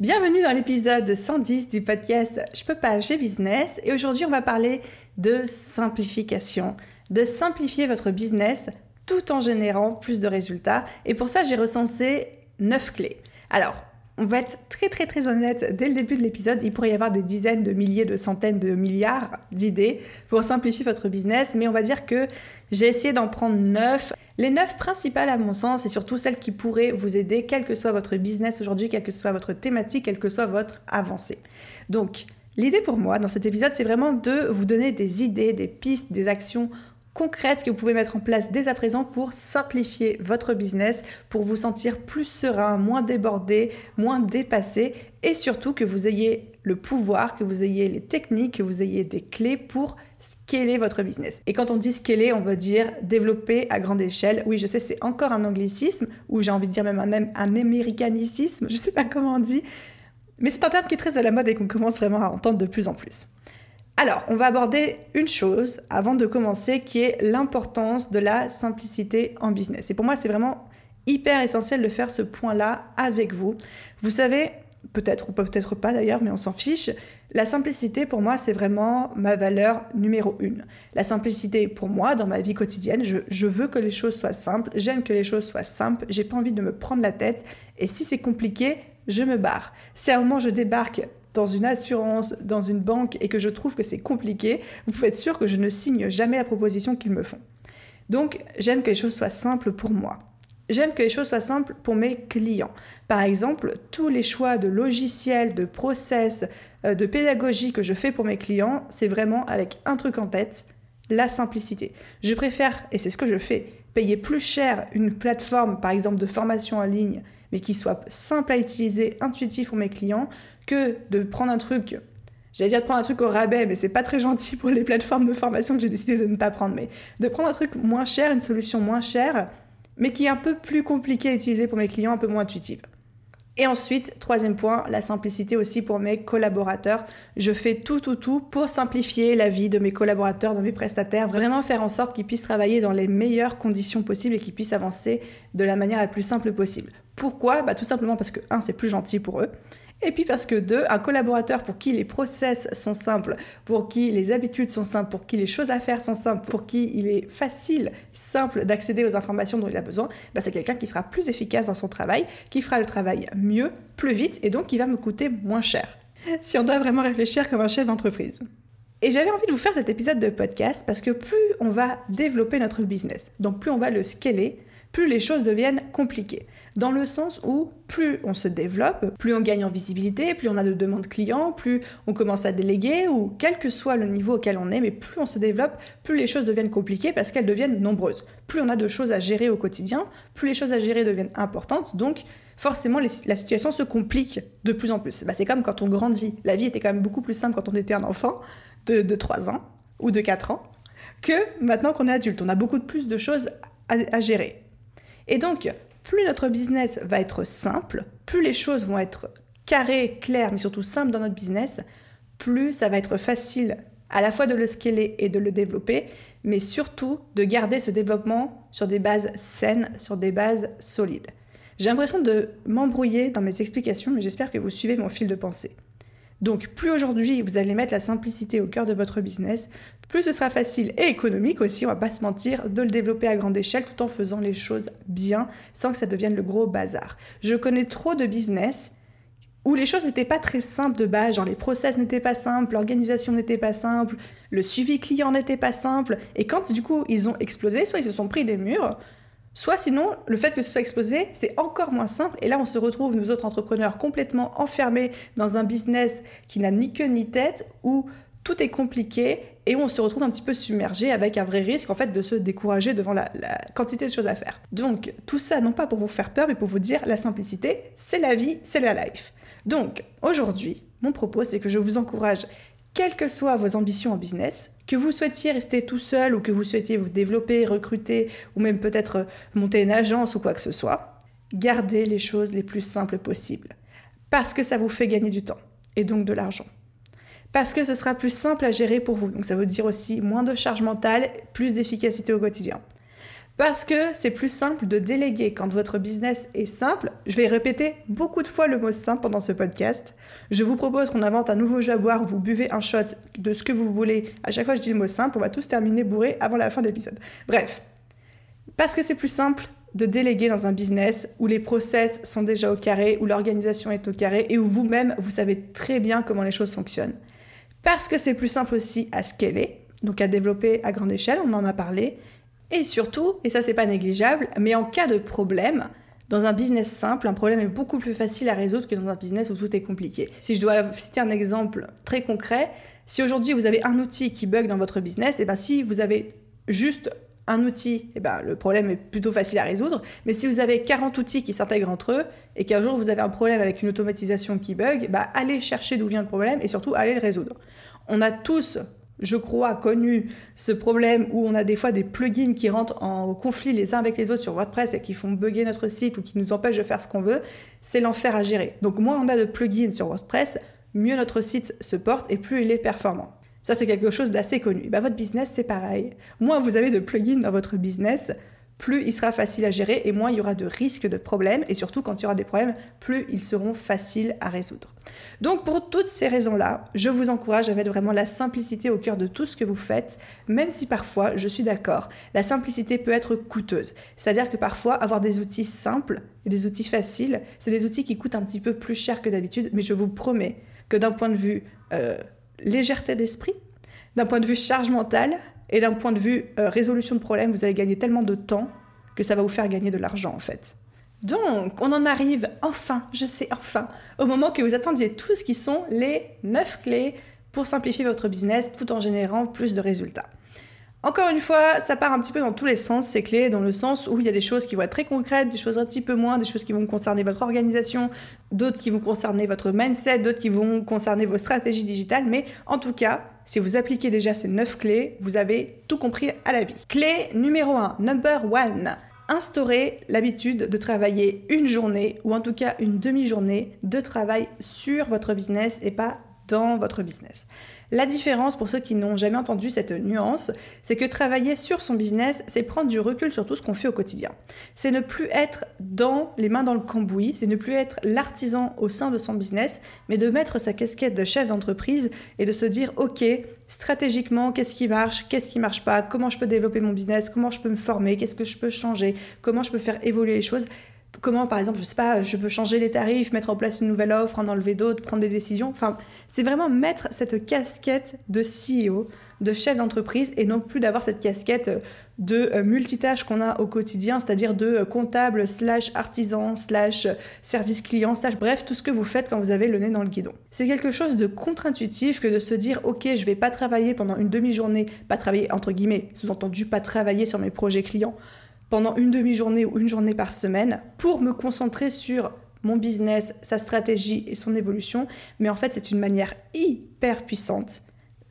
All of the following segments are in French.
Bienvenue dans l'épisode 110 du podcast Je peux pas, j'ai business et aujourd'hui on va parler de simplification, de simplifier votre business tout en générant plus de résultats et pour ça j'ai recensé 9 clés. Alors, on va être très très très honnête dès le début de l'épisode, il pourrait y avoir des dizaines de milliers, de centaines de milliards d'idées pour simplifier votre business, mais on va dire que j'ai essayé d'en prendre 9 les neuf principales, à mon sens, et surtout celles qui pourraient vous aider, quel que soit votre business aujourd'hui, quelle que soit votre thématique, quelle que soit votre avancée. Donc, l'idée pour moi dans cet épisode, c'est vraiment de vous donner des idées, des pistes, des actions concrètes que vous pouvez mettre en place dès à présent pour simplifier votre business, pour vous sentir plus serein, moins débordé, moins dépassé et surtout que vous ayez le pouvoir, que vous ayez les techniques, que vous ayez des clés pour scaler votre business. Et quand on dit scaler, on veut dire développer à grande échelle. Oui, je sais, c'est encore un anglicisme, ou j'ai envie de dire même un, un américanicisme, je sais pas comment on dit, mais c'est un terme qui est très à la mode et qu'on commence vraiment à entendre de plus en plus. Alors, on va aborder une chose avant de commencer qui est l'importance de la simplicité en business. Et pour moi, c'est vraiment hyper essentiel de faire ce point-là avec vous. Vous savez, peut-être ou peut-être pas d'ailleurs, mais on s'en fiche. La simplicité, pour moi, c'est vraiment ma valeur numéro une. La simplicité, pour moi, dans ma vie quotidienne, je, veux que les choses soient simples, j'aime que les choses soient simples, j'ai pas envie de me prendre la tête, et si c'est compliqué, je me barre. Si à un moment je débarque dans une assurance, dans une banque, et que je trouve que c'est compliqué, vous pouvez être sûr que je ne signe jamais la proposition qu'ils me font. Donc, j'aime que les choses soient simples pour moi. J'aime que les choses soient simples pour mes clients. Par exemple, tous les choix de logiciels, de process, euh, de pédagogie que je fais pour mes clients, c'est vraiment avec un truc en tête, la simplicité. Je préfère, et c'est ce que je fais, payer plus cher une plateforme, par exemple, de formation en ligne, mais qui soit simple à utiliser, intuitif pour mes clients, que de prendre un truc J'allais dire de prendre un truc au rabais, mais c'est pas très gentil pour les plateformes de formation que j'ai décidé de ne pas prendre. Mais de prendre un truc moins cher, une solution moins chère, mais qui est un peu plus compliqué à utiliser pour mes clients, un peu moins intuitive. Et ensuite, troisième point, la simplicité aussi pour mes collaborateurs. Je fais tout, tout, tout pour simplifier la vie de mes collaborateurs, de mes prestataires, vraiment faire en sorte qu'ils puissent travailler dans les meilleures conditions possibles et qu'ils puissent avancer de la manière la plus simple possible. Pourquoi? Bah, Tout simplement parce que, un, c'est plus gentil pour eux. Et puis parce que deux, un collaborateur pour qui les process sont simples, pour qui les habitudes sont simples, pour qui les choses à faire sont simples, pour qui il est facile, simple d'accéder aux informations dont il a besoin, bah c'est quelqu'un qui sera plus efficace dans son travail, qui fera le travail mieux, plus vite et donc qui va me coûter moins cher. Si on doit vraiment réfléchir comme un chef d'entreprise. Et j'avais envie de vous faire cet épisode de podcast parce que plus on va développer notre business, donc plus on va le scaler, plus les choses deviennent compliquées. Dans le sens où plus on se développe, plus on gagne en visibilité, plus on a de demandes clients, plus on commence à déléguer, ou quel que soit le niveau auquel on est, mais plus on se développe, plus les choses deviennent compliquées parce qu'elles deviennent nombreuses. Plus on a de choses à gérer au quotidien, plus les choses à gérer deviennent importantes, donc forcément la situation se complique de plus en plus. Bah, c'est comme quand on grandit. La vie était quand même beaucoup plus simple quand on était un enfant de, de 3 ans ou de 4 ans que maintenant qu'on est adulte. On a beaucoup plus de choses à gérer. Et donc, plus notre business va être simple, plus les choses vont être carrées, claires, mais surtout simples dans notre business, plus ça va être facile à la fois de le scaler et de le développer, mais surtout de garder ce développement sur des bases saines, sur des bases solides. J'ai l'impression de m'embrouiller dans mes explications, mais j'espère que vous suivez mon fil de pensée. Donc plus aujourd'hui vous allez mettre la simplicité au cœur de votre business, plus ce sera facile et économique aussi, on va pas se mentir, de le développer à grande échelle tout en faisant les choses bien sans que ça devienne le gros bazar. Je connais trop de business où les choses n'étaient pas très simples de base, genre les process n'étaient pas simples, l'organisation n'était pas simple, le suivi client n'était pas simple, et quand du coup ils ont explosé, soit ils se sont pris des murs, Soit sinon, le fait que ce soit exposé, c'est encore moins simple. Et là, on se retrouve, nous autres entrepreneurs, complètement enfermés dans un business qui n'a ni queue ni tête, où tout est compliqué et où on se retrouve un petit peu submergé avec un vrai risque en fait de se décourager devant la, la, quantité de choses à faire. Donc tout ça non pas pour vous faire peur mais pour vous dire la simplicité c'est la vie, c'est la life. Donc aujourd'hui mon propos c'est que je vous encourage quelles que soient vos ambitions en business, que vous souhaitiez rester tout seul ou que vous souhaitiez vous développer, recruter ou même peut-être monter une agence ou quoi que ce soit, gardez les choses les plus simples possibles. Parce que ça vous fait gagner du temps et donc de l'argent. Parce que ce sera plus simple à gérer pour vous. Donc ça veut dire aussi moins de charge mentale, plus d'efficacité au quotidien. Parce que c'est plus simple de déléguer quand votre business est simple. Je vais répéter beaucoup de fois le mot simple pendant ce podcast. Je vous propose qu'on invente un nouveau jaguar, vous buvez un shot de ce que vous voulez. À chaque fois que je dis le mot simple, on va tous terminer bourré avant la fin de l'épisode. Bref, parce que c'est plus simple de déléguer dans un business où les process sont déjà au carré, où l'organisation est au carré et où vous-même, vous savez très bien comment les choses fonctionnent. Parce que c'est plus simple aussi à scaler, donc à développer à grande échelle, on en a parlé. Et surtout, et ça c'est pas négligeable, mais en cas de problème, dans un business simple, un problème est beaucoup plus facile à résoudre que dans un business où tout est compliqué. Si je dois citer un exemple très concret, si aujourd'hui vous avez un outil qui bug dans votre business, et bien si vous avez juste un outil, eh ben, le problème est plutôt facile à résoudre. Mais si vous avez 40 outils qui s'intègrent entre eux et qu'un jour vous avez un problème avec une automatisation qui bug, bah, allez chercher d'où vient le problème et surtout allez le résoudre. On a tous, je crois, connu ce problème où on a des fois des plugins qui rentrent en conflit les uns avec les autres sur WordPress et qui font bugger notre site ou qui nous empêchent de faire ce qu'on veut. C'est l'enfer à gérer. Donc moins on a de plugins sur WordPress, mieux notre site se porte et plus il est performant. Ça, c'est quelque chose d'assez connu. Bah, votre business, c'est pareil. Moins vous avez de plugins dans votre business, plus il sera facile à gérer et moins il y aura de risques de problèmes. Et surtout, quand il y aura des problèmes, plus ils seront faciles à résoudre. Donc, pour toutes ces raisons-là, je vous encourage à mettre vraiment la simplicité au cœur de tout ce que vous faites, même si parfois, je suis d'accord, la simplicité peut être coûteuse. C'est-à-dire que parfois, avoir des outils simples et des outils faciles, c'est des outils qui coûtent un petit peu plus cher que d'habitude, mais je vous promets que d'un point de vue euh, légèreté d'esprit, d'un point de vue charge mentale et d'un point de vue euh, résolution de problème, vous allez gagner tellement de temps que ça va vous faire gagner de l'argent en fait. Donc, on en arrive enfin, je sais enfin, au moment que vous attendiez tous qui sont les 9 clés pour simplifier votre business tout en générant plus de résultats. Encore une fois, ça part un petit peu dans tous les sens, ces clés, dans le sens où il y a des choses qui vont être très concrètes, des choses un petit peu moins, des choses qui vont concerner votre organisation, d'autres qui vont concerner votre mindset, d'autres qui vont concerner vos stratégies digitales, mais en tout cas, si vous appliquez déjà ces 9 clés, vous avez tout compris à la vie. Clé numéro 1, number 1. Instaurez l'habitude de travailler une journée ou en tout cas une demi-journée de travail sur votre business et pas dans votre business. La différence, pour ceux qui n'ont jamais entendu cette nuance, c'est que travailler sur son business, c'est prendre du recul sur tout ce qu'on fait au quotidien. C'est ne plus être dans les mains dans le cambouis, c'est ne plus être l'artisan au sein de son business, mais de mettre sa casquette de chef d'entreprise et de se dire, OK, stratégiquement, qu'est-ce qui marche, qu'est-ce qui marche pas, comment je peux développer mon business, comment je peux me former, qu'est-ce que je peux changer, comment je peux faire évoluer les choses comment, par exemple, je sais pas, je peux changer les tarifs, mettre en place une nouvelle offre, en enlever d'autres, prendre des décisions. Enfin, c'est vraiment mettre cette casquette de CEO, de chef d'entreprise, et non plus d'avoir cette casquette de euh, multitâche qu'on a au quotidien, c'est-à-dire de euh, comptable slash artisan slash service client slash bref, tout ce que vous faites quand vous avez le nez dans le guidon. C'est quelque chose de contre-intuitif que de se dire, ok, je vais pas travailler pendant une demi-journée, pas travailler entre guillemets, sous-entendu pas travailler sur mes projets clients pendant une demi-journée ou une journée par semaine pour me concentrer sur mon business, sa stratégie et son évolution. Mais en fait, c'est une manière hyper puissante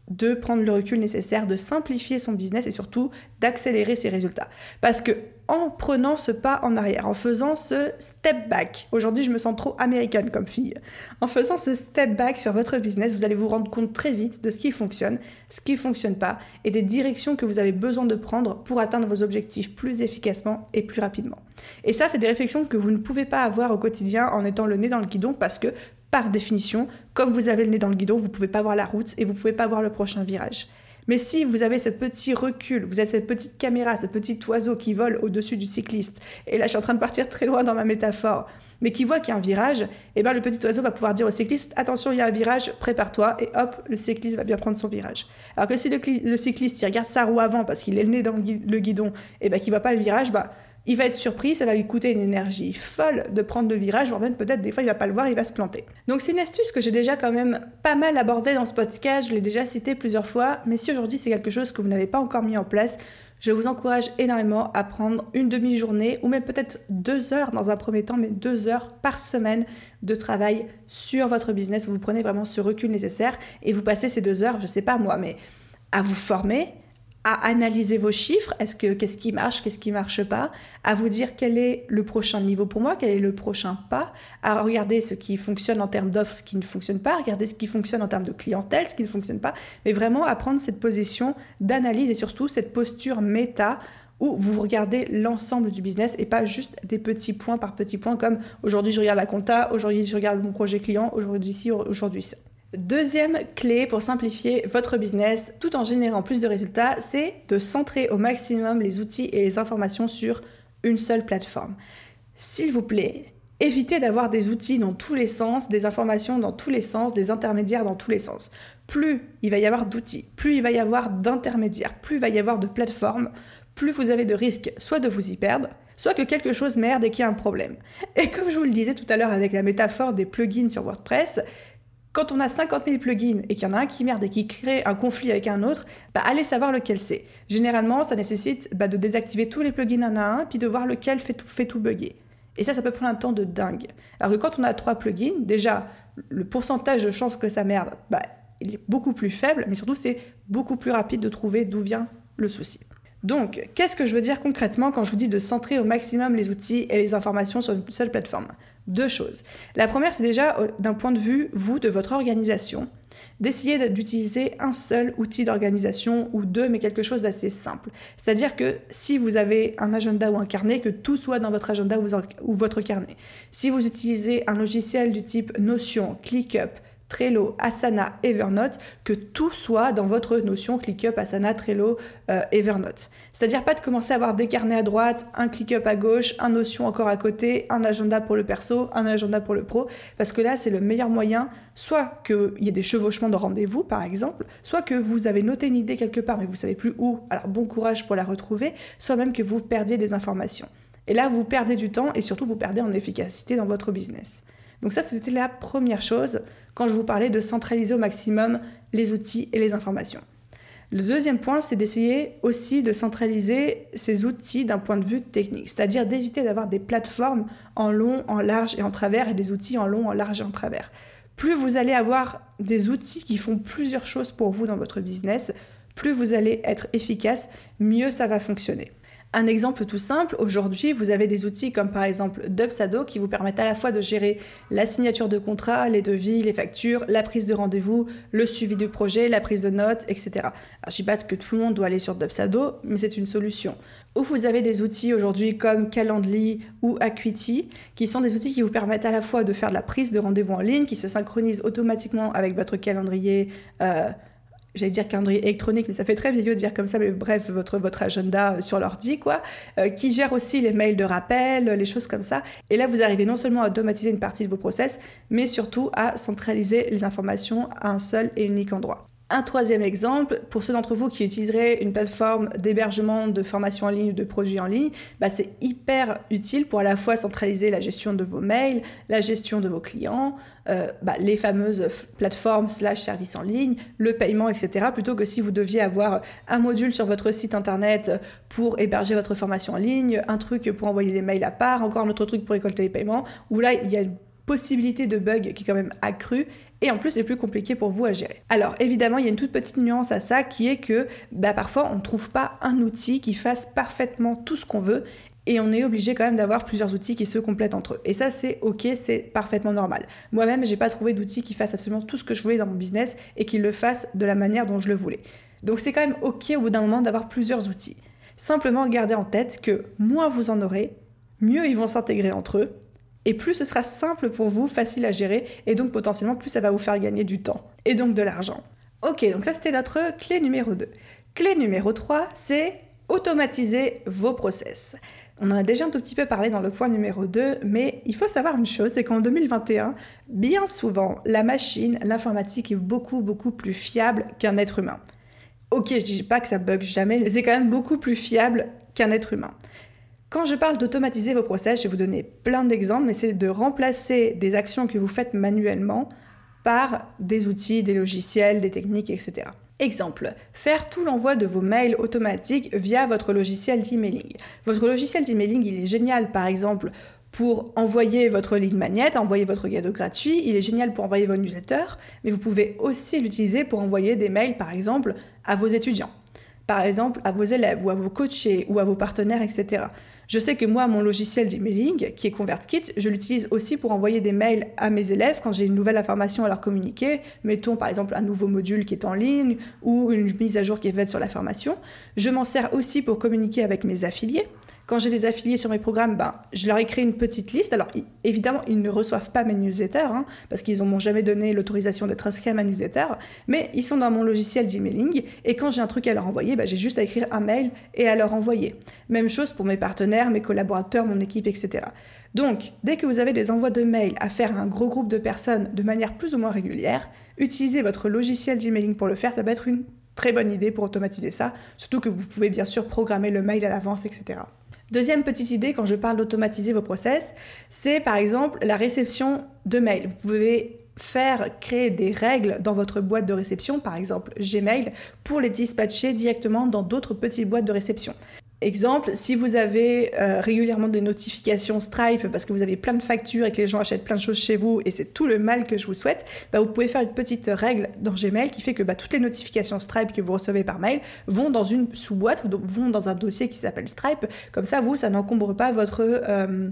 de prendre le recul nécessaire, de simplifier son business et surtout d'accélérer ses résultats. Parce que en prenant ce pas en arrière, en faisant ce step back, aujourd'hui je me sens trop américaine comme fille, en faisant ce step back sur votre business, vous allez vous rendre compte très vite de ce qui fonctionne, ce qui ne fonctionne pas et des directions que vous avez besoin de prendre pour atteindre vos objectifs plus efficacement et plus rapidement. Et ça, c'est des réflexions que vous ne pouvez pas avoir au quotidien en étant le nez dans le guidon parce que par définition, comme vous avez le nez dans le guidon, vous ne pouvez pas voir la route et vous ne pouvez pas voir le prochain virage. Mais si vous avez ce petit recul, vous êtes cette petite caméra, ce petit oiseau qui vole au-dessus du cycliste, et là je suis en train de partir très loin dans ma métaphore, mais qui voit qu'il y a un virage, eh ben le petit oiseau va pouvoir dire au cycliste attention, il y a un virage, prépare-toi, et hop, le cycliste va bien prendre son virage. Alors que si le, cycliste il regarde sa roue avant parce qu'il est le nez dans le guidon, et eh ben qu'il voit pas le virage, bah il va être surpris, ça va lui coûter une énergie folle de prendre le virage, voire même peut-être des fois il va pas le voir, il va se planter. Donc c'est une astuce que j'ai déjà quand même pas mal abordée dans ce podcast, je l'ai déjà cité plusieurs fois, mais si aujourd'hui c'est quelque chose que vous n'avez pas encore mis en place, je vous encourage énormément à prendre une demi-journée ou même peut-être deux heures dans un premier temps, mais deux heures par semaine de travail sur votre business. Vous prenez vraiment ce recul nécessaire et vous passez ces deux heures, je sais pas moi, mais à vous former, à analyser vos chiffres, est-ce que qu'est-ce qui marche, qu'est-ce qui marche pas, à vous dire quel est le prochain niveau pour moi, quel est le prochain pas, à regarder ce qui fonctionne en termes d'offres, ce qui ne fonctionne pas, à regarder ce qui fonctionne en termes de clientèle, ce qui ne fonctionne pas, mais vraiment à prendre cette position d'analyse et surtout cette posture méta où vous regardez l'ensemble du business et pas juste des petits points par petits points comme aujourd'hui je regarde la compta, aujourd'hui je regarde mon projet client, aujourd'hui ci, aujourd'hui ça. Deuxième clé pour simplifier votre business tout en générant plus de résultats, c'est de centrer au maximum les outils et les informations sur une seule plateforme. S'il vous plaît, évitez d'avoir des outils dans tous les sens, des informations dans tous les sens, des intermédiaires dans tous les sens. Plus il va y avoir d'outils, plus il va y avoir d'intermédiaires, plus il va y avoir de plateformes, plus vous avez de risques soit de vous y perdre, soit que quelque chose merde et qu'il y a un problème. Et comme je vous le disais tout à l'heure avec la métaphore des plugins sur WordPress, quand on a 50 000 plugins et qu'il y en a un qui merde et qui crée un conflit avec un autre, bah allez savoir lequel c'est. Généralement, ça nécessite bah, de désactiver tous les plugins un à un, puis de voir lequel fait tout, fait tout bugger. Et ça, ça peut prendre un temps de dingue. Alors que quand on a trois plugins, déjà, le pourcentage de chances que ça merde, bah, il est beaucoup plus faible, mais surtout, c'est beaucoup plus rapide de trouver d'où vient le souci. Donc, qu'est-ce que je veux dire concrètement quand je vous dis de centrer au maximum les outils et les informations sur une seule plateforme? Deux choses. La première, c'est déjà euh, d'un point de vue, vous, de votre organisation, d'essayer d'utiliser un seul outil d'organisation ou deux, mais quelque chose d'assez simple. C'est-à-dire que si vous avez un agenda ou un carnet, que tout soit dans votre agenda ou votre carnet. Si vous utilisez un logiciel du type Notion, ClickUp, Trello, Asana, Evernote, que tout soit dans votre notion ClickUp, Asana, Trello, euh, Evernote. C'est-à-dire pas de commencer à avoir des carnets à droite, un ClickUp à gauche, un notion encore à côté, un agenda pour le perso, un agenda pour le pro, parce que là c'est le meilleur moyen, soit qu'il y ait des chevauchements de rendez-vous par exemple, soit que vous avez noté une idée quelque part mais vous savez plus où, alors bon courage pour la retrouver, soit même que vous perdiez des informations. Et là, vous perdez du temps et surtout vous perdez en efficacité dans votre business. Donc ça, c'était la première chose quand je vous parlais de centraliser au maximum les outils et les informations. Le deuxième point, c'est d'essayer aussi de centraliser ces outils d'un point de vue technique, c'est-à-dire d'éviter d'avoir des plateformes en long, en large et en travers et des outils en long, en large et en travers. Plus vous allez avoir des outils qui font plusieurs choses pour vous dans votre business, plus vous allez être efficace, mieux ça va fonctionner. Un exemple tout simple, aujourd'hui, vous avez des outils comme par exemple Dubsado qui vous permettent à la fois de gérer la signature de contrat, les devis, les factures, la prise de rendez-vous, le suivi du projet, la prise de notes, etc. Alors, je dis pas que tout le monde doit aller sur Dubsado, mais c'est une solution. Ou vous avez des outils aujourd'hui comme Calendly ou Acuity, qui sont des outils qui vous permettent à la fois de faire de la prise de rendez-vous en ligne, qui se synchronisent automatiquement avec votre calendrier. Euh, j'allais dire calendrier électronique, mais ça fait très vieillot de dire comme ça, mais bref, votre, votre agenda sur l'ordi, quoi, euh, qui gère aussi les mails de rappel, les choses comme ça. Et là, vous arrivez non seulement à automatiser une partie de vos process, mais surtout à centraliser les informations à un seul et unique endroit. Un troisième exemple, pour ceux d'entre vous qui utiliseraient une plateforme d'hébergement de formation en ligne ou de produits en ligne, bah c'est hyper utile pour à la fois centraliser la gestion de vos mails, la gestion de vos clients, euh, bah, les fameuses plateformes slash services en ligne, le paiement, etc. Plutôt que si vous deviez avoir un module sur votre site internet pour héberger votre formation en ligne, un truc pour envoyer les mails à part, encore un autre truc pour récolter les paiements, où là il y a une possibilité de bug qui est quand même accrue et en plus c'est plus compliqué pour vous à gérer. Alors évidemment il y a une toute petite nuance à ça qui est que bah, parfois on ne trouve pas un outil qui fasse parfaitement tout ce qu'on veut et on est obligé quand même d'avoir plusieurs outils qui se complètent entre eux. Et ça, c'est ok, c'est parfaitement normal. Moi-même, j'ai pas trouvé d'outil qui fasse absolument tout ce que je voulais dans mon business et qui le fasse de la manière dont je le voulais. Donc c'est quand même ok au bout d'un moment d'avoir plusieurs outils. Simplement gardez en tête que moins vous en aurez, mieux ils vont s'intégrer entre eux et plus ce sera simple pour vous, facile à gérer, et donc potentiellement plus ça va vous faire gagner du temps, et donc de l'argent. Ok, donc ça c'était notre clé numéro 2. Clé numéro 3, c'est automatiser vos process. On en a déjà un tout petit peu parlé dans le point numéro 2, mais il faut savoir une chose, c'est qu'en 2021, bien souvent, la machine, l'informatique est beaucoup, beaucoup plus fiable qu'un être humain. Ok, je dis pas que ça bug jamais, mais c'est quand même beaucoup plus fiable qu'un être humain. Quand je parle d'automatiser vos process, je vais vous donner plein d'exemples, mais c'est de remplacer des actions que vous faites manuellement par des outils, des logiciels, des techniques, etc. Exemple, faire tout l'envoi de vos mails automatiques via votre logiciel d'emailing. Votre logiciel d'emailing, il est génial par exemple pour envoyer votre ligne magnet, envoyer votre cadeau gratuit, il est génial pour envoyer vos newsletters, mais vous pouvez aussi l'utiliser pour envoyer des mails par exemple à vos étudiants, par exemple à vos élèves ou à vos coachés ou à vos partenaires, etc. Je sais que moi, mon logiciel d'emailing, qui est ConvertKit, je l'utilise aussi pour envoyer des mails à mes élèves quand j'ai une nouvelle information à leur communiquer. Mettons par exemple un nouveau module qui est en ligne ou une mise à jour qui est faite sur la formation. Je m'en sers aussi pour communiquer avec mes affiliés. Quand j'ai des affiliés sur mes programmes, ben, je leur ai créé une petite liste. Alors, évidemment, ils ne reçoivent pas mes newsletters, hein, parce qu'ils ne m'ont jamais donné l'autorisation d'être inscrits à ma newsletter, mais ils sont dans mon logiciel d'emailing, et quand j'ai un truc à leur envoyer, ben, j'ai juste à écrire un mail et à leur envoyer. Même chose pour mes partenaires, mes collaborateurs, mon équipe, etc. Donc, dès que vous avez des envois de mails à faire à un gros groupe de personnes de manière plus ou moins régulière, utilisez votre logiciel d'emailing pour le faire, ça va être une très bonne idée pour automatiser ça, surtout que vous pouvez bien sûr programmer le mail à l'avance, etc. Deuxième petite idée quand je parle d'automatiser vos process, c'est par exemple la réception de mails. Vous pouvez faire créer des règles dans votre boîte de réception, par exemple Gmail, pour les dispatcher directement dans d'autres petites boîtes de réception. Exemple, si vous avez euh, régulièrement des notifications Stripe parce que vous avez plein de factures et que les gens achètent plein de choses chez vous et c'est tout le mal que je vous souhaite, bah, vous pouvez faire une petite règle dans Gmail qui fait que bah, toutes les notifications Stripe que vous recevez par mail vont dans une sous-boîte ou vont dans un dossier qui s'appelle Stripe. Comme ça, vous, ça n'encombre pas votre... Euh,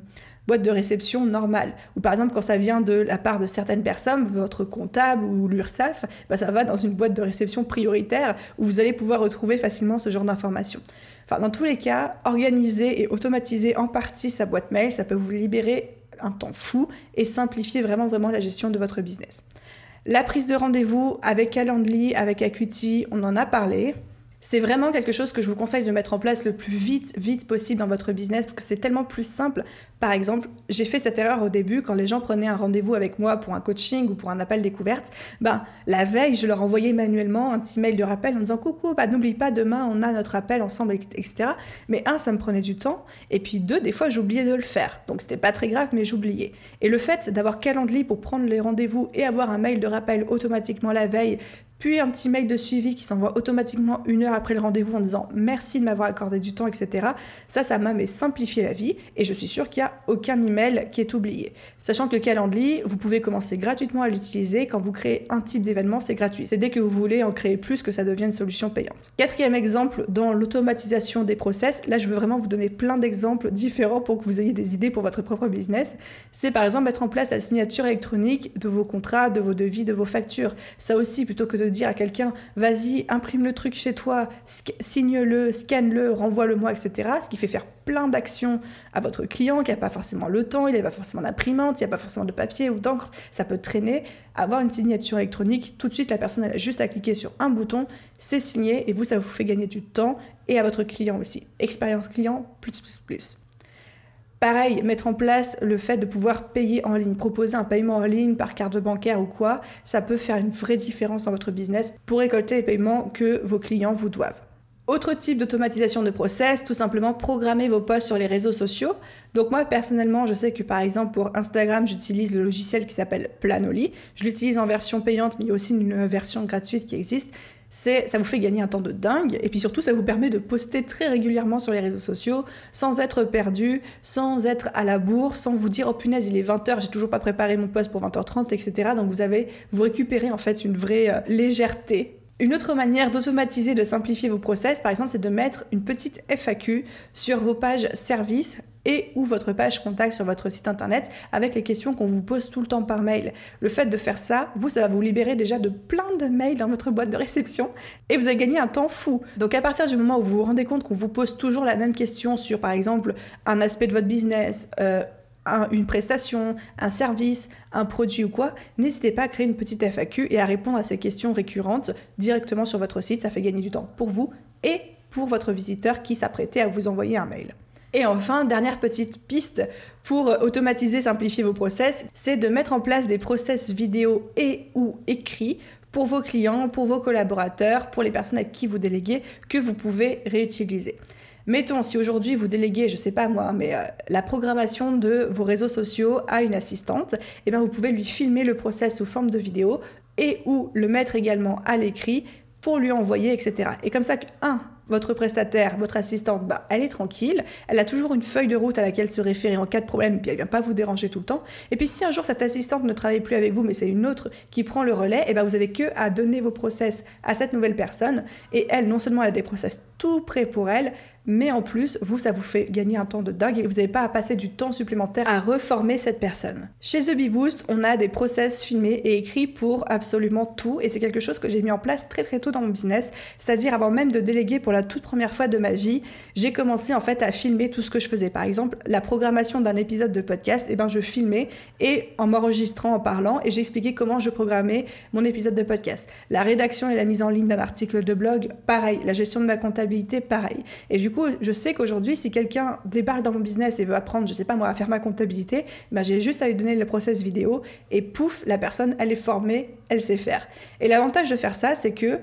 boîte de réception normale. Ou par exemple, quand ça vient de la part de certaines personnes, votre comptable ou l'URSSAF, bah, ça va dans une boîte de réception prioritaire où vous allez pouvoir retrouver facilement ce genre d'informations. Enfin, dans tous les cas, organiser et automatiser en partie sa boîte mail, ça peut vous libérer un temps fou et simplifier vraiment, vraiment la gestion de votre business. La prise de rendez-vous avec Calendly, avec Acuity, on en a parlé. C'est vraiment quelque chose que je vous conseille de mettre en place le plus vite, vite possible dans votre business parce que c'est tellement plus simple. Par exemple, j'ai fait cette erreur au début quand les gens prenaient un rendez-vous avec moi pour un coaching ou pour un appel découverte. Ben, la veille, je leur envoyais manuellement un petit mail de rappel en disant coucou, bah, n'oublie pas, demain on a notre appel ensemble, etc. Mais un, ça me prenait du temps. Et puis deux, des fois, j'oubliais de le faire. Donc c'était pas très grave, mais j'oubliais. Et le fait d'avoir Calendly pour prendre les rendez-vous et avoir un mail de rappel automatiquement la veille, puis un petit mail de suivi qui s'envoie automatiquement une heure après le rendez-vous en disant merci de m'avoir accordé du temps, etc. Ça, ça m'a simplifié la vie et je suis sûre qu'il n'y a aucun email qui est oublié. Sachant que Calendly, vous pouvez commencer gratuitement à l'utiliser quand vous créez un type d'événement, c'est gratuit. C'est dès que vous voulez en créer plus que ça devient une solution payante. Quatrième exemple dans l'automatisation des process, là je veux vraiment vous donner plein d'exemples différents pour que vous ayez des idées pour votre propre business. C'est par exemple mettre en place la signature électronique de vos contrats, de vos devis, de vos factures. Ça aussi, plutôt que de dire à quelqu'un, vas-y, imprime le truc chez toi, signe-le, scanne-le, renvoie-le-moi, etc. Ce qui fait faire plein d'actions à votre client qui n'a pas forcément le temps, il n'a pas forcément d'imprimante, il n'y a pas forcément de papier ou d'encre, ça peut traîner. Avoir une signature électronique, tout de suite, la personne elle a juste à cliquer sur un bouton, c'est signé et vous, ça vous fait gagner du temps et à votre client aussi. Expérience client, plus, plus, plus. Pareil, mettre en place le fait de pouvoir payer en ligne, proposer un paiement en ligne par carte bancaire ou quoi, ça peut faire une vraie différence dans votre business pour récolter les paiements que vos clients vous doivent. Autre type d'automatisation de process, tout simplement programmer vos posts sur les réseaux sociaux. Donc moi personnellement, je sais que par exemple pour Instagram, j'utilise le logiciel qui s'appelle Planoly. Je l'utilise en version payante, mais il y a aussi une version gratuite qui existe c'est ça vous fait gagner un temps de dingue et puis surtout ça vous permet de poster très régulièrement sur les réseaux sociaux sans être perdu, sans être à la bourre, sans vous dire oh punaise il est 20h, j'ai toujours pas préparé mon post pour 20h30 etc. Donc vous avez vous récupérez en fait une vraie euh, légèreté une autre manière d'automatiser, de simplifier vos process, par exemple, c'est de mettre une petite FAQ sur vos pages services et ou votre page contact sur votre site internet avec les questions qu'on vous pose tout le temps par mail. Le fait de faire ça, vous, ça va vous libérer déjà de plein de mails dans votre boîte de réception et vous allez gagner un temps fou. Donc à partir du moment où vous vous rendez compte qu'on vous pose toujours la même question sur par exemple un aspect de votre business, euh, une prestation, un service, un produit ou quoi, n'hésitez pas à créer une petite FAQ et à répondre à ces questions récurrentes directement sur votre site. Ça fait gagner du temps pour vous et pour votre visiteur qui s'apprêtait à vous envoyer un mail. Et enfin, dernière petite piste pour automatiser, simplifier vos process, c'est de mettre en place des process vidéo et ou écrits pour vos clients, pour vos collaborateurs, pour les personnes avec qui vous déléguez, que vous pouvez réutiliser. Mettons, si aujourd'hui vous déléguez, je sais pas moi, mais euh, la programmation de vos réseaux sociaux à une assistante, eh bien vous pouvez lui filmer le process sous forme de vidéo et ou le mettre également à l'écrit pour lui envoyer, etc. Et comme ça, un, votre prestataire, votre assistante, bah, elle est tranquille, elle a toujours une feuille de route à laquelle se référer en cas de problème, puis elle vient pas vous déranger tout le temps. Et puis si un jour cette assistante ne travaille plus avec vous, mais c'est une autre qui prend le relais, et eh ben vous avez que à donner vos process à cette nouvelle personne, et elle, non seulement elle a des process tout prêts pour elle, mais en plus, vous, ça vous fait gagner un temps de dingue et vous n'avez pas à passer du temps supplémentaire à reformer cette personne. Chez The Bee Boost, on a des process filmés et écrits pour absolument tout et c'est quelque chose que j'ai mis en place très très tôt dans mon business, c'est-à-dire avant même de déléguer pour la toute première fois de ma vie, j'ai commencé en fait à filmer tout ce que je faisais. Par exemple, la programmation d'un épisode de podcast, eh ben je filmais et en m'enregistrant, en parlant et j'expliquais comment je programmais mon épisode de podcast. La rédaction et la mise en ligne d'un article de blog, pareil. La gestion de ma comptabilité, pareil. Et du coup, je sais qu'aujourd'hui, si quelqu'un débarque dans mon business et veut apprendre, je sais pas moi, à faire ma comptabilité, ben j'ai juste à lui donner le process vidéo et pouf, la personne, elle est formée, elle sait faire. Et l'avantage de faire ça, c'est que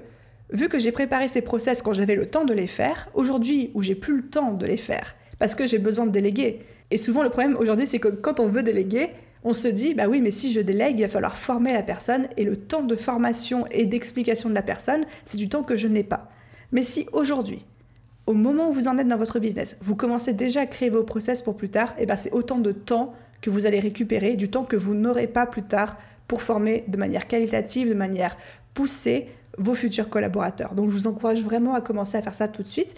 vu que j'ai préparé ces process quand j'avais le temps de les faire, aujourd'hui où j'ai plus le temps de les faire, parce que j'ai besoin de déléguer. Et souvent, le problème aujourd'hui, c'est que quand on veut déléguer, on se dit, bah oui, mais si je délègue, il va falloir former la personne, et le temps de formation et d'explication de la personne, c'est du temps que je n'ai pas. Mais si aujourd'hui, au moment où vous en êtes dans votre business, vous commencez déjà à créer vos process pour plus tard, et ben c'est autant de temps que vous allez récupérer, du temps que vous n'aurez pas plus tard pour former de manière qualitative, de manière poussée vos futurs collaborateurs. Donc je vous encourage vraiment à commencer à faire ça tout de suite.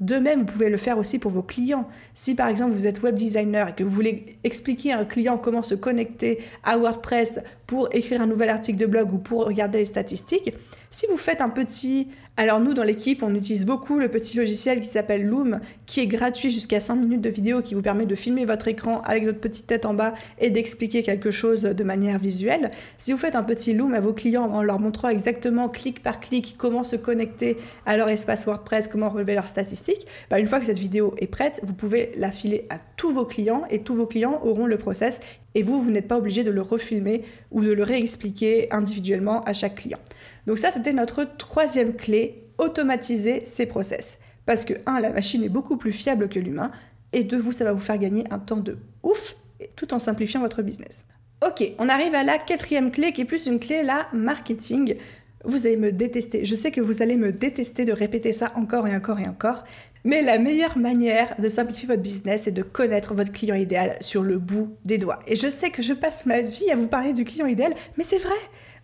De même, vous pouvez le faire aussi pour vos clients. Si par exemple vous êtes web designer et que vous voulez expliquer à un client comment se connecter à WordPress pour écrire un nouvel article de blog ou pour regarder les statistiques, si vous faites un petit alors nous, dans l'équipe, on utilise beaucoup le petit logiciel qui s'appelle Loom, qui est gratuit jusqu'à 5 minutes de vidéo, qui vous permet de filmer votre écran avec votre petite tête en bas et d'expliquer quelque chose de manière visuelle. Si vous faites un petit Loom à vos clients en leur montrant exactement clic par clic comment se connecter à leur espace WordPress, comment relever leurs statistiques, bah, une fois que cette vidéo est prête, vous pouvez la filer à tous vos clients et tous vos clients auront le process et vous, vous n'êtes pas obligé de le refilmer ou de le réexpliquer individuellement à chaque client. Donc ça, c'était notre troisième clé, automatiser ces process. Parce que, un, la machine est beaucoup plus fiable que l'humain, et deux, vous, ça va vous faire gagner un temps de ouf, tout en simplifiant votre business. Ok, on arrive à la quatrième clé, qui est plus une clé, la marketing. Vous allez me détester. Je sais que vous allez me détester de répéter ça encore et encore et encore. Mais la meilleure manière de simplifier votre business, c'est de connaître votre client idéal sur le bout des doigts. Et je sais que je passe ma vie à vous parler du client idéal, mais c'est vrai.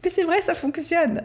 Mais c'est vrai, ça fonctionne.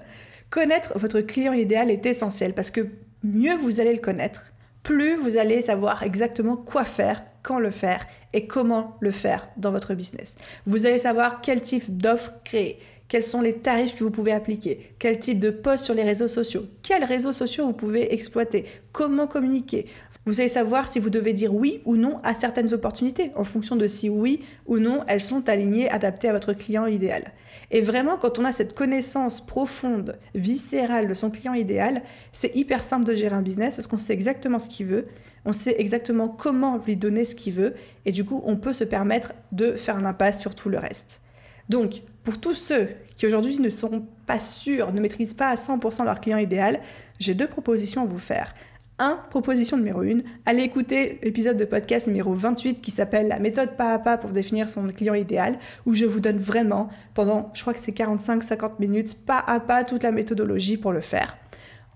Connaître votre client idéal est essentiel parce que mieux vous allez le connaître, plus vous allez savoir exactement quoi faire, quand le faire et comment le faire dans votre business. Vous allez savoir quel type d'offre créer, quels sont les tarifs que vous pouvez appliquer, quel type de post sur les réseaux sociaux, quels réseaux sociaux vous pouvez exploiter, comment communiquer. Vous allez savoir si vous devez dire oui ou non à certaines opportunités en fonction de si oui ou non elles sont alignées, adaptées à votre client idéal. Et vraiment, quand on a cette connaissance profonde, viscérale de son client idéal, c'est hyper simple de gérer un business parce qu'on sait exactement ce qu'il veut, on sait exactement comment lui donner ce qu'il veut, et du coup, on peut se permettre de faire l'impasse sur tout le reste. Donc, pour tous ceux qui aujourd'hui ne sont pas sûrs, ne maîtrisent pas à 100% leur client idéal, j'ai deux propositions à vous faire. 1. Proposition numéro 1. Allez écouter l'épisode de podcast numéro 28 qui s'appelle La méthode pas à pas pour définir son client idéal, où je vous donne vraiment, pendant, je crois que c'est 45-50 minutes, pas à pas toute la méthodologie pour le faire.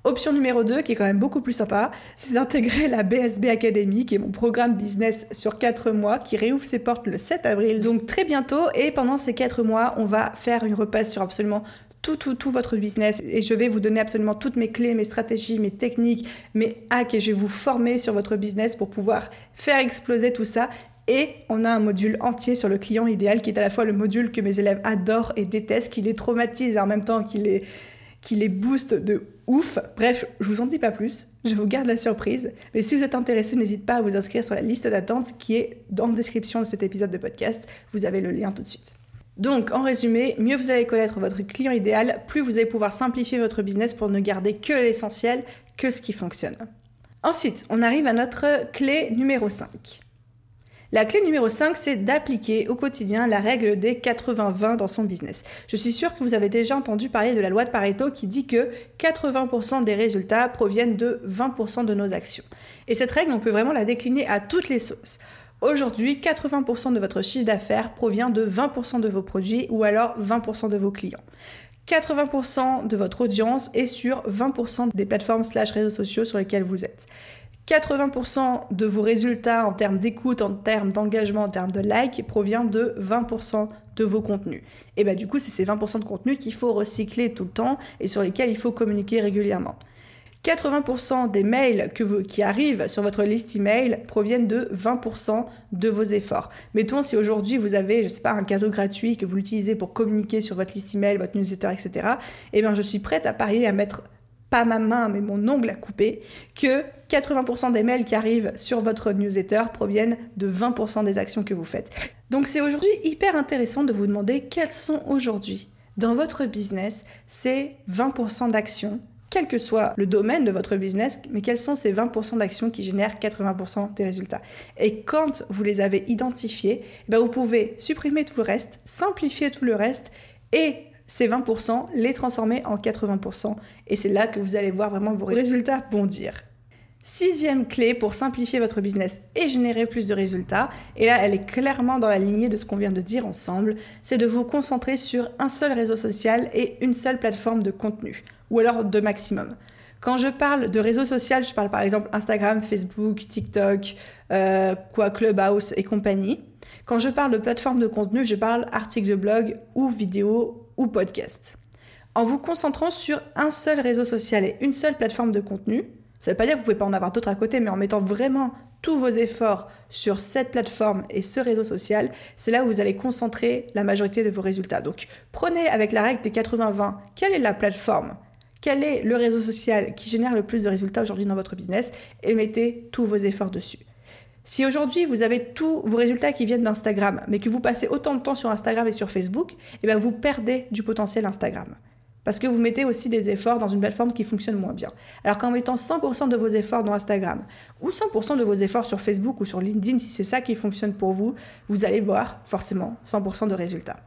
Option numéro 2, qui est quand même beaucoup plus sympa, c'est d'intégrer la BSB Academy, qui est mon programme business sur 4 mois, qui réouvre ses portes le 7 avril, donc très bientôt. Et pendant ces 4 mois, on va faire une repasse sur absolument tout, tout, tout votre business et je vais vous donner absolument toutes mes clés, mes stratégies, mes techniques, mes hacks et je vais vous former sur votre business pour pouvoir faire exploser tout ça. Et on a un module entier sur le client idéal qui est à la fois le module que mes élèves adorent et détestent, qui les traumatise et en même temps qui les, qui les booste de ouf. Bref, je vous en dis pas plus, je vous garde la surprise. Mais si vous êtes intéressé, n'hésitez pas à vous inscrire sur la liste d'attente qui est dans la description de cet épisode de podcast. Vous avez le lien tout de suite. Donc, en résumé, mieux vous allez connaître votre client idéal, plus vous allez pouvoir simplifier votre business pour ne garder que l'essentiel, que ce qui fonctionne. Ensuite, on arrive à notre clé numéro 5. La clé numéro 5, c'est d'appliquer au quotidien la règle des 80-20 dans son business. Je suis sûre que vous avez déjà entendu parler de la loi de Pareto qui dit que 80% des résultats proviennent de 20% de nos actions. Et cette règle, on peut vraiment la décliner à toutes les sauces. Aujourd'hui, 80% de votre chiffre d'affaires provient de 20% de vos produits ou alors 20% de vos clients. 80% de votre audience est sur 20% des plateformes slash réseaux sociaux sur lesquels vous êtes. 80% de vos résultats en termes d'écoute, en termes d'engagement, en termes de likes provient de 20% de vos contenus. Et bah du coup, c'est ces 20% de contenus qu'il faut recycler tout le temps et sur lesquels il faut communiquer régulièrement. 80% des mails qui arrivent sur votre liste email proviennent de 20% de vos efforts. Mettons si aujourd'hui vous avez, je sais pas, un cadeau gratuit que vous l'utilisez pour communiquer sur votre liste email, votre newsletter, etc. Eh bien, je suis prête à parier à mettre pas ma main, mais mon ongle à couper, que 80% des mails qui arrivent sur votre newsletter proviennent de 20% des actions que vous faites. Donc c'est aujourd'hui hyper intéressant de vous demander quels sont aujourd'hui dans votre business ces 20% d'actions, quel que soit le domaine de votre business, mais quels sont ces 20% d'actions qui génèrent 80% des résultats? Et quand vous les avez identifiés, eh ben, vous pouvez supprimer tout le reste, simplifier tout le reste et ces 20%, les transformer en 80%. Et c'est là que vous allez voir vraiment vos résultats bondir. Sixième clé pour simplifier votre business et générer plus de résultats, et là elle est clairement dans la lignée de ce qu'on vient de dire ensemble, c'est de vous concentrer sur un seul réseau social et une seule plateforme de contenu, ou alors de maximum. Quand je parle de réseau social, je parle par exemple Instagram, Facebook, TikTok, euh, quoi, Clubhouse et compagnie. Quand je parle de plateforme de contenu, je parle article de blog ou vidéo ou podcast. En vous concentrant sur un seul réseau social et une seule plateforme de contenu, ça ne veut pas dire que vous pouvez pas en avoir d'autres à côté, mais en mettant vraiment tous vos efforts sur cette plateforme et ce réseau social, c'est là où vous allez concentrer la majorité de vos résultats. Donc prenez avec la règle des 80-20, quelle est la plateforme? Quel est le réseau social qui génère le plus de résultats aujourd'hui dans votre business? Et mettez tous vos efforts dessus. Si aujourd'hui vous avez tous vos résultats qui viennent d'Instagram, mais que vous passez autant de temps sur Instagram et sur Facebook, eh bien vous perdez du potentiel Instagram. Parce que vous mettez aussi des efforts dans une plateforme qui fonctionne moins bien. Alors qu'en mettant 100% de vos efforts dans Instagram, ou 100% de vos efforts sur Facebook ou sur LinkedIn, si c'est ça qui fonctionne pour vous, vous allez voir forcément 100% de résultats.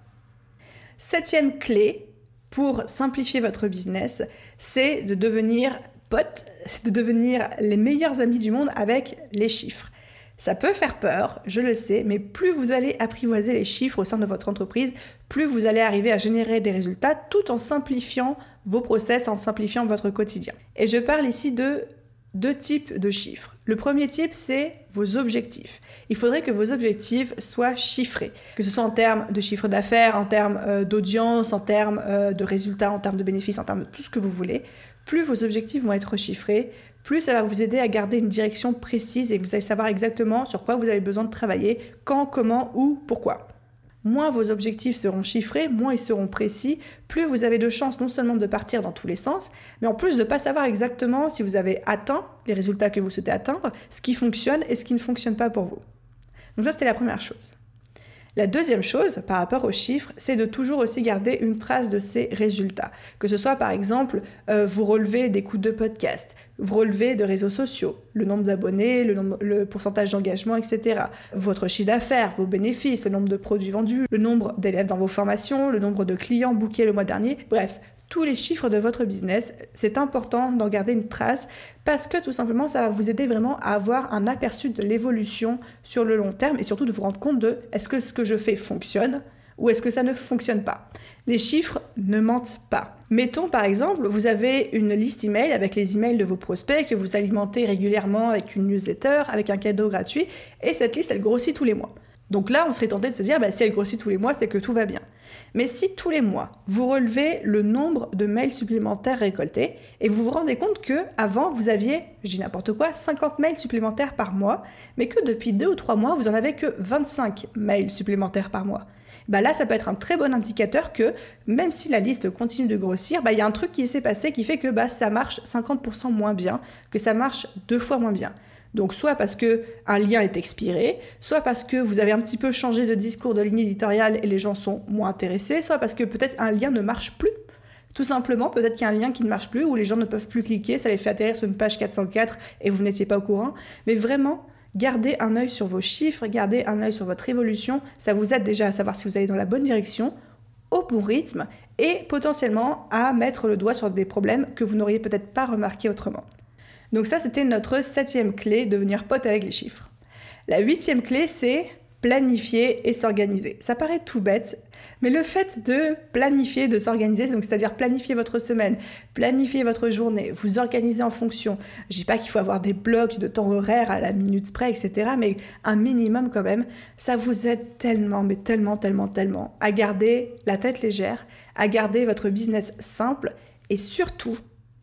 Septième clé pour simplifier votre business, c'est de devenir pote, de devenir les meilleurs amis du monde avec les chiffres. Ça peut faire peur, je le sais, mais plus vous allez apprivoiser les chiffres au sein de votre entreprise, plus vous allez arriver à générer des résultats tout en simplifiant vos process, en simplifiant votre quotidien. Et je parle ici de deux types de chiffres. Le premier type, c'est vos objectifs. Il faudrait que vos objectifs soient chiffrés, que ce soit en termes de chiffre d'affaires, en termes euh, d'audience, en termes euh, de résultats, en termes de bénéfices, en termes de tout ce que vous voulez. Plus vos objectifs vont être chiffrés, plus ça va vous aider à garder une direction précise et vous allez savoir exactement sur quoi vous avez besoin de travailler, quand, comment, où, pourquoi. Moins vos objectifs seront chiffrés, moins ils seront précis, plus vous avez de chances non seulement de partir dans tous les sens, mais en plus de ne pas savoir exactement si vous avez atteint les résultats que vous souhaitez atteindre, ce qui fonctionne et ce qui ne fonctionne pas pour vous. Donc ça, c'était la première chose. La deuxième chose par rapport aux chiffres, c'est de toujours aussi garder une trace de ces résultats. Que ce soit par exemple euh, vous relevez des coûts de podcast, vous relevez de réseaux sociaux, le nombre d'abonnés, le, le, pourcentage d'engagement, etc. Votre chiffre d'affaires, vos bénéfices, le nombre de produits vendus, le nombre d'élèves dans vos formations, le nombre de clients bookés le mois dernier. Bref, tous les chiffres de votre business. C'est important d'en garder une trace parce que tout simplement, ça va vous aider vraiment à avoir un aperçu de l'évolution sur le long terme et surtout de vous rendre compte de est-ce que ce que je fais fonctionne ou est-ce que ça ne fonctionne pas. Les chiffres ne mentent pas. Mettons par exemple, vous avez une liste email avec les emails de vos prospects que vous alimentez régulièrement avec une newsletter, avec un cadeau gratuit, et cette liste elle grossit tous les mois. Donc là, on serait tenté de se dire, bah, si elle grossit tous les mois, c'est que tout va bien. Mais si tous les mois, vous relevez le nombre de mails supplémentaires récoltés et vous vous rendez compte que avant vous aviez, je dis n'importe quoi, 50 mails supplémentaires par mois, mais que depuis deux ou trois mois, vous en avez que 25 mails supplémentaires par mois. Bah là, ça peut être un très bon indicateur que même si la liste continue de grossir, bah, il y a un truc qui s'est passé qui fait que bah, ça marche 50% moins bien, que ça marche deux fois moins bien. Donc soit parce que un lien est expiré, soit parce que vous avez un petit peu changé de discours de ligne éditoriale et les gens sont moins intéressés, soit parce que peut-être un lien ne marche plus. Tout simplement, peut-être qu'il y a un lien qui ne marche plus, où les gens ne peuvent plus cliquer, ça les fait atterrir sur une page 404 et vous n'étiez pas au courant. Mais vraiment, Gardez un œil sur vos chiffres, gardez un œil sur votre évolution. Ça vous aide déjà à savoir si vous allez dans la bonne direction, au bon rythme et potentiellement à mettre le doigt sur des problèmes que vous n'auriez peut-être pas remarqué autrement. Donc ça, c'était notre septième clé, devenir pote avec les chiffres. La huitième clé, c'est planifier et s'organiser. Ça paraît tout bête, mais le fait de planifier, de s'organiser, donc c'est-à-dire planifier votre semaine, planifier votre journée, vous organiser en fonction. Je dis pas qu'il faut avoir des blocs de temps horaire à la minute près, etc., mais un minimum quand même, ça vous aide tellement, mais tellement, tellement, tellement à garder la tête légère, à garder votre business simple et surtout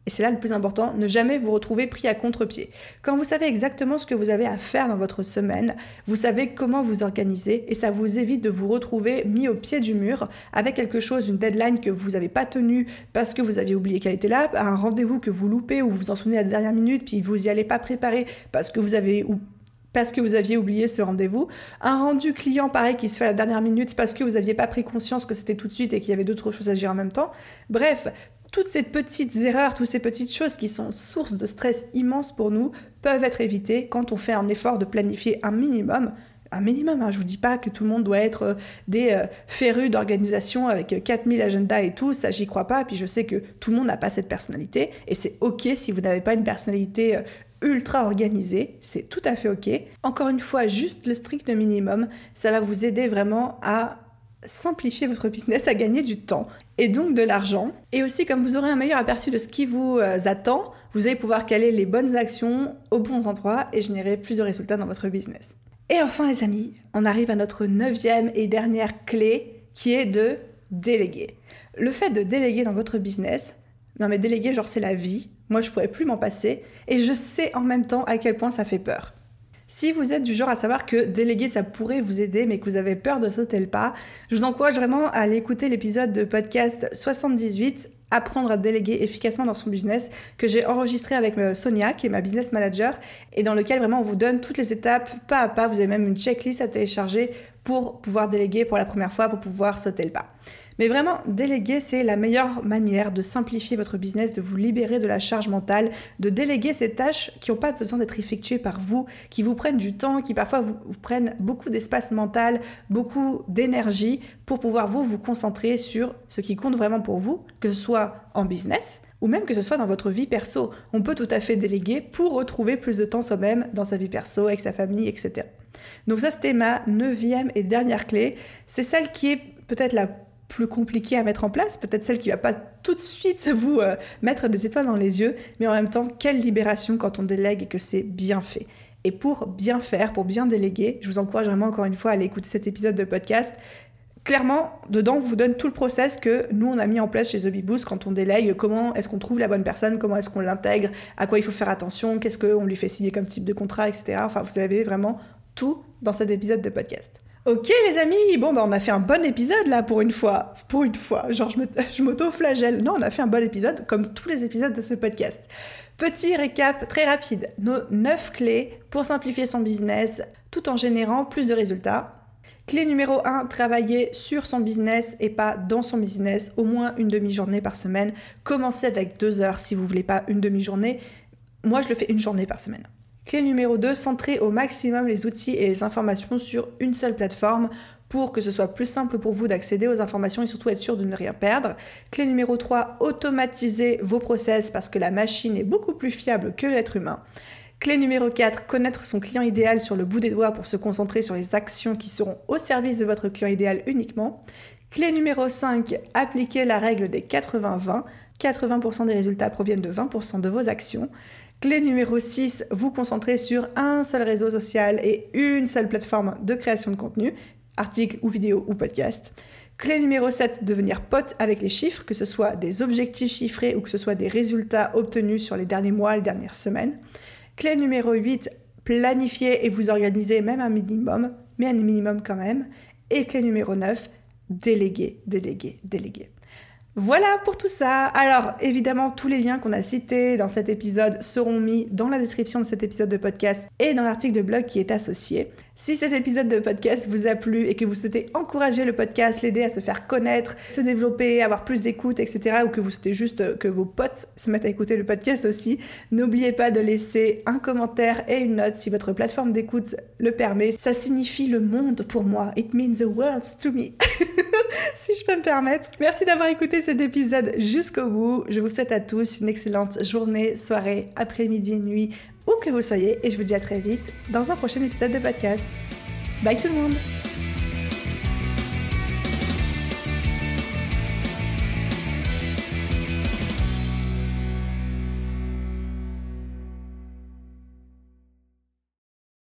et c'est là le plus important, ne jamais vous retrouver pris à contre-pied. Quand vous savez exactement ce que vous avez à faire dans votre semaine, vous savez comment vous organiser et ça vous évite de vous retrouver mis au pied du mur avec quelque chose, une deadline que vous n'avez pas tenue parce que vous aviez oublié qu'elle était là, un rendez-vous que vous loupez ou vous en souvenez à la dernière minute puis vous y allez pas préparer parce que vous avez ou parce que vous aviez oublié ce rendez-vous, un rendu client pareil qui se fait à la dernière minute parce que vous n'aviez pas pris conscience que c'était tout de suite et qu'il y avait d'autres choses à gérer en même temps. Bref, toutes ces petites erreurs, toutes ces petites choses qui sont source de stress immense pour nous peuvent être évitées quand on fait un effort de planifier un minimum. Un minimum, hein. je vous dis pas que tout le monde doit être euh, des euh, férus d'organisation avec 4000 euh, agendas et tout, ça j'y crois pas, puis je sais que tout le monde n'a pas cette personnalité, et c'est ok si vous n'avez pas une personnalité ultra organisée, c'est tout à fait ok. Encore une fois, juste le strict minimum, ça va vous aider vraiment à simplifier votre business, à gagner du temps et donc de l'argent. Et aussi, comme vous aurez un meilleur aperçu de ce qui vous euh, attend, vous allez pouvoir caler les bonnes actions aux bons endroits et générer plus de résultats dans votre business. Et enfin, les amis, on arrive à notre neuvième et dernière clé qui est de déléguer. Le fait de déléguer dans votre business, non mais déléguer, genre c'est la vie, moi je pourrais plus m'en passer, et je sais en même temps à quel point ça fait peur. Si vous êtes du genre à savoir que déléguer ça pourrait vous aider mais que vous avez peur de sauter le pas, je vous encourage vraiment à aller écouter l'épisode de podcast 78 apprendre à déléguer efficacement dans son business que j'ai enregistré avec euh, Sonia qui est ma business manager et dans lequel vraiment on vous donne toutes les étapes pas à pas, vous avez même une checklist à télécharger pour pouvoir déléguer pour la première fois pour pouvoir sauter le pas. Mais vraiment, déléguer, c'est la meilleure manière de simplifier votre business, de vous libérer de la charge mentale, de déléguer ces tâches qui n'ont pas besoin d'être effectuées par vous, qui vous prennent du temps, qui parfois vous, prennent beaucoup d'espace mental, beaucoup d'énergie pour pouvoir vous vous concentrer sur ce qui compte vraiment pour vous, que ce soit en business ou même que ce soit dans votre vie perso. On peut tout à fait déléguer pour retrouver plus de temps soi-même dans sa vie perso, avec sa famille, etc. Donc ça, c'était ma neuvième et dernière clé. C'est celle qui est peut-être la plus compliquée à mettre en place, peut-être celle qui va pas tout de suite vous euh, mettre des étoiles dans les yeux, mais en même temps, quelle libération quand on délègue et que c'est bien fait. Et pour bien faire, pour bien déléguer, je vous encourage vraiment encore une fois à aller écouter cet épisode de podcast. Clairement, dedans, on vous donne tout le process que nous, on a mis en place chez The Boost quand on délègue, comment est-ce qu'on trouve la bonne personne, comment est-ce qu'on l'intègre, à quoi il faut faire attention, qu'est-ce qu'on lui fait signer comme type de contrat, etc. Enfin, vous avez vraiment tout dans cet épisode de podcast. Ok les amis, bon bah on a fait un bon épisode là pour une fois. Pour une fois, genre je m'auto-flagelle. Non, on a fait un bon épisode comme tous les épisodes de ce podcast. Petit récap très rapide. Nos 9 clés pour simplifier son business tout en générant plus de résultats. Clé numéro 1, travailler sur son business et pas dans son business, au moins une demi-journée par semaine. Commencez avec deux heures si vous voulez pas une demi-journée. Moi, je le fais une journée par semaine. Clé numéro 2, centrer au maximum les outils et les informations sur une seule plateforme pour que ce soit plus simple pour vous d'accéder aux informations et surtout être sûr de ne rien perdre. Clé numéro 3, automatiser vos process parce que la machine est beaucoup plus fiable que l'être humain. Clé numéro 4, connaître son client idéal sur le bout des doigts pour se concentrer sur les actions qui seront au service de votre client idéal uniquement. Clé numéro 5, appliquer la règle des 80-20. 80%, des résultats proviennent de 20% de vos actions. Clé numéro 6, vous concentrer sur un seul réseau social et une seule plateforme de création de contenu, article ou vidéo ou podcast. Clé numéro 7, devenir pote avec les chiffres, que ce soit des objectifs chiffrés ou que ce soit des résultats obtenus sur les derniers mois, les dernières semaines. Clé numéro 8, planifier et vous organiser même un minimum, mais un minimum quand même. Et clé numéro 9, déléguer, déléguer, déléguer. Voilà pour tout ça. Alors, évidemment, tous les liens qu'on a cités dans cet épisode seront mis dans la description de cet épisode de podcast et dans l'article de blog qui est associé. Si cet épisode de podcast vous a plu et que vous souhaitez encourager le podcast, l'aider à se faire connaître, se développer, avoir plus d'écoute, etc., ou que vous souhaitez juste que vos potes se mettent à écouter le podcast aussi, n'oubliez pas de laisser un commentaire et une note si votre plateforme d'écoute le permet. Ça signifie le monde pour moi. It means the world to me. si je peux me permettre. Merci d'avoir écouté cet épisode jusqu'au bout. Je vous souhaite à tous une excellente journée, soirée, après-midi, nuit, où que vous soyez. Et je vous dis à très vite dans un prochain épisode de podcast. Bye tout le monde